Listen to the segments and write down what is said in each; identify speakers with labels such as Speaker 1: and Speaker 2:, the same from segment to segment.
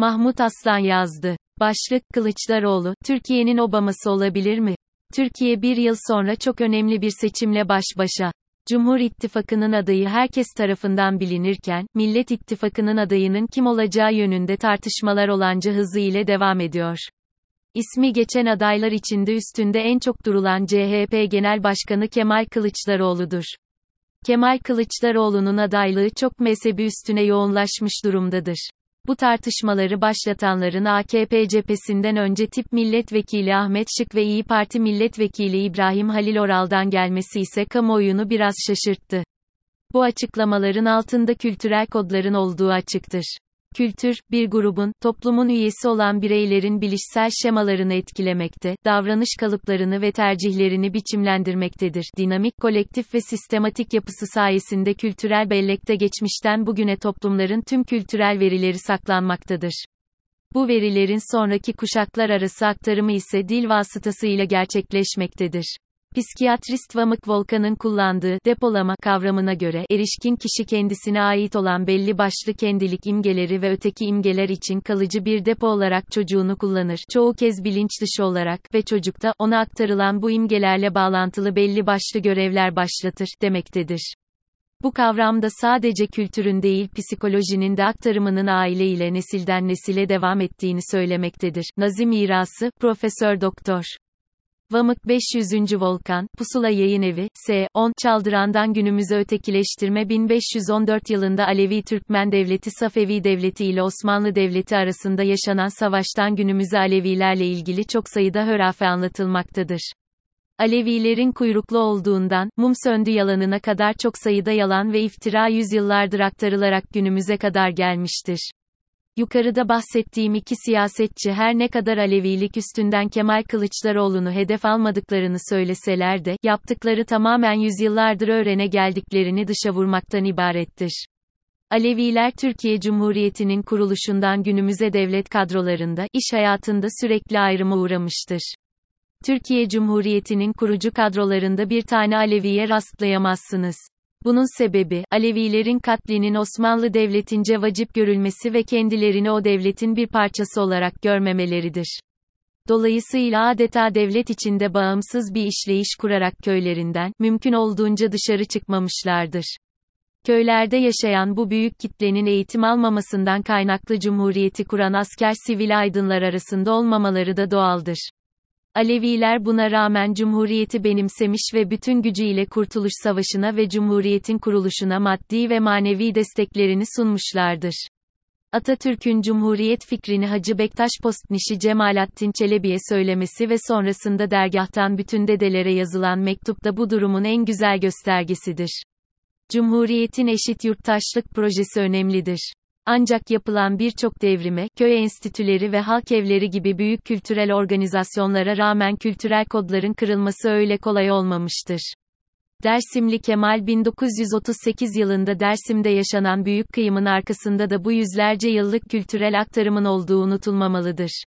Speaker 1: Mahmut Aslan yazdı. Başlık, Kılıçdaroğlu, Türkiye'nin Obama'sı olabilir mi? Türkiye bir yıl sonra çok önemli bir seçimle baş başa. Cumhur İttifakı'nın adayı herkes tarafından bilinirken, Millet İttifakı'nın adayının kim olacağı yönünde tartışmalar olanca hızı ile devam ediyor. İsmi geçen adaylar içinde üstünde en çok durulan CHP Genel Başkanı Kemal Kılıçdaroğlu'dur. Kemal Kılıçdaroğlu'nun adaylığı çok mezhebi üstüne yoğunlaşmış durumdadır. Bu tartışmaları başlatanların AKP cephesinden önce tip milletvekili Ahmet Şık ve İyi Parti milletvekili İbrahim Halil Oral'dan gelmesi ise kamuoyunu biraz şaşırttı. Bu açıklamaların altında kültürel kodların olduğu açıktır. Kültür, bir grubun, toplumun üyesi olan bireylerin bilişsel şemalarını etkilemekte, davranış kalıplarını ve tercihlerini biçimlendirmektedir. Dinamik, kolektif ve sistematik yapısı sayesinde kültürel bellekte geçmişten bugüne toplumların tüm kültürel verileri saklanmaktadır. Bu verilerin sonraki kuşaklar arası aktarımı ise dil vasıtasıyla gerçekleşmektedir. Psikiyatrist Vamık Volkan'ın kullandığı depolama kavramına göre erişkin kişi kendisine ait olan belli başlı kendilik imgeleri ve öteki imgeler için kalıcı bir depo olarak çocuğunu kullanır. Çoğu kez bilinç dışı olarak ve çocukta ona aktarılan bu imgelerle bağlantılı belli başlı görevler başlatır demektedir. Bu kavramda sadece kültürün değil psikolojinin de aktarımının aile ile nesilden nesile devam ettiğini söylemektedir. Nazi mirası, Profesör Doktor Vamık 500. Volkan, Pusula Yayın Evi, S. 10, Çaldıran'dan günümüze ötekileştirme 1514 yılında Alevi Türkmen Devleti Safevi Devleti ile Osmanlı Devleti arasında yaşanan savaştan günümüze Alevilerle ilgili çok sayıda hörafe anlatılmaktadır. Alevilerin kuyruklu olduğundan, mum söndü yalanına kadar çok sayıda yalan ve iftira yüzyıllardır aktarılarak günümüze kadar gelmiştir. Yukarıda bahsettiğim iki siyasetçi her ne kadar Alevilik üstünden Kemal Kılıçdaroğlu'nu hedef almadıklarını söyleseler de, yaptıkları tamamen yüzyıllardır öğrene geldiklerini dışa vurmaktan ibarettir. Aleviler Türkiye Cumhuriyeti'nin kuruluşundan günümüze devlet kadrolarında, iş hayatında sürekli ayrıma uğramıştır. Türkiye Cumhuriyeti'nin kurucu kadrolarında bir tane Aleviye rastlayamazsınız. Bunun sebebi, Alevilerin katlinin Osmanlı Devleti'nce vacip görülmesi ve kendilerini o devletin bir parçası olarak görmemeleridir. Dolayısıyla adeta devlet içinde bağımsız bir işleyiş kurarak köylerinden, mümkün olduğunca dışarı çıkmamışlardır. Köylerde yaşayan bu büyük kitlenin eğitim almamasından kaynaklı cumhuriyeti kuran asker sivil aydınlar arasında olmamaları da doğaldır. Aleviler buna rağmen Cumhuriyeti benimsemiş ve bütün gücüyle Kurtuluş Savaşı'na ve Cumhuriyet'in kuruluşuna maddi ve manevi desteklerini sunmuşlardır. Atatürk'ün Cumhuriyet fikrini Hacı Bektaş Postnişi Cemalettin Çelebi'ye söylemesi ve sonrasında dergahtan bütün dedelere yazılan mektupta bu durumun en güzel göstergesidir. Cumhuriyetin eşit yurttaşlık projesi önemlidir. Ancak yapılan birçok devrime, köy enstitüleri ve halk evleri gibi büyük kültürel organizasyonlara rağmen kültürel kodların kırılması öyle kolay olmamıştır. Dersimli Kemal 1938 yılında Dersim'de yaşanan büyük kıyımın arkasında da bu yüzlerce yıllık kültürel aktarımın olduğu unutulmamalıdır.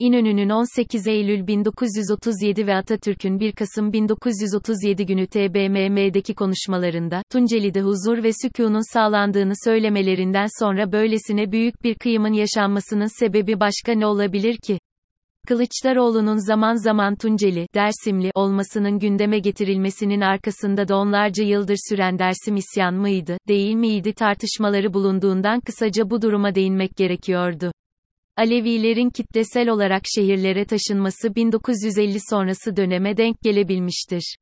Speaker 1: İnönü'nün 18 Eylül 1937 ve Atatürk'ün 1 Kasım 1937 günü TBMM'deki konuşmalarında, Tunceli'de huzur ve sükunun sağlandığını söylemelerinden sonra böylesine büyük bir kıyımın yaşanmasının sebebi başka ne olabilir ki? Kılıçdaroğlu'nun zaman zaman Tunceli, Dersimli olmasının gündeme getirilmesinin arkasında da onlarca yıldır süren Dersim isyan mıydı, değil miydi tartışmaları bulunduğundan kısaca bu duruma değinmek gerekiyordu. Alevilerin kitlesel olarak şehirlere taşınması 1950 sonrası döneme denk gelebilmiştir.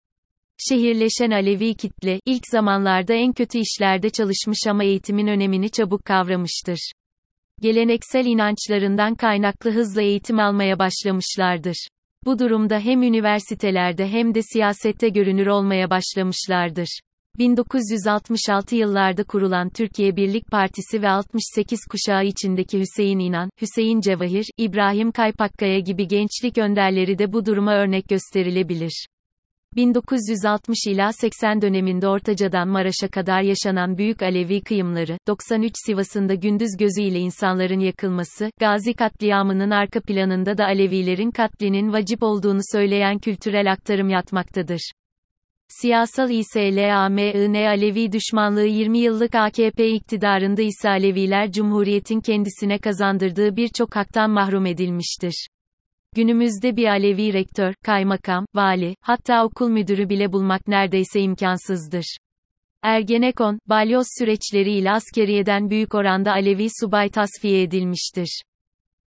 Speaker 1: Şehirleşen Alevi kitle, ilk zamanlarda en kötü işlerde çalışmış ama eğitimin önemini çabuk kavramıştır. Geleneksel inançlarından kaynaklı hızla eğitim almaya başlamışlardır. Bu durumda hem üniversitelerde hem de siyasette görünür olmaya başlamışlardır. 1966 yıllarda kurulan Türkiye Birlik Partisi ve 68 kuşağı içindeki Hüseyin İnan, Hüseyin Cevahir, İbrahim Kaypakkaya gibi gençlik önderleri de bu duruma örnek gösterilebilir. 1960 ila 80 döneminde Ortaca'dan Maraş'a kadar yaşanan büyük Alevi kıyımları, 93 Sivas'ında gündüz gözüyle insanların yakılması, Gazi katliamının arka planında da Alevilerin katlinin vacip olduğunu söyleyen kültürel aktarım yatmaktadır. Siyasal İSLAMIN Alevi düşmanlığı 20 yıllık AKP iktidarında ise Aleviler Cumhuriyet'in kendisine kazandırdığı birçok haktan mahrum edilmiştir. Günümüzde bir Alevi rektör, kaymakam, vali, hatta okul müdürü bile bulmak neredeyse imkansızdır. Ergenekon, balyoz süreçleriyle askeriyeden büyük oranda Alevi subay tasfiye edilmiştir.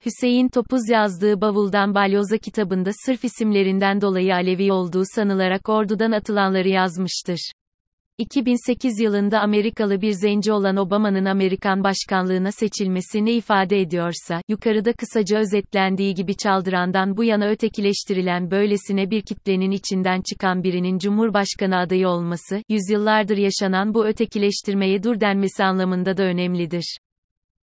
Speaker 1: Hüseyin Topuz yazdığı Bavuldan Balyoza kitabında sırf isimlerinden dolayı Alevi olduğu sanılarak ordudan atılanları yazmıştır. 2008 yılında Amerikalı bir zenci olan Obama'nın Amerikan başkanlığına seçilmesi ne ifade ediyorsa, yukarıda kısaca özetlendiği gibi çaldırandan bu yana ötekileştirilen böylesine bir kitlenin içinden çıkan birinin Cumhurbaşkanı adayı olması, yüzyıllardır yaşanan bu ötekileştirmeye dur denmesi anlamında da önemlidir.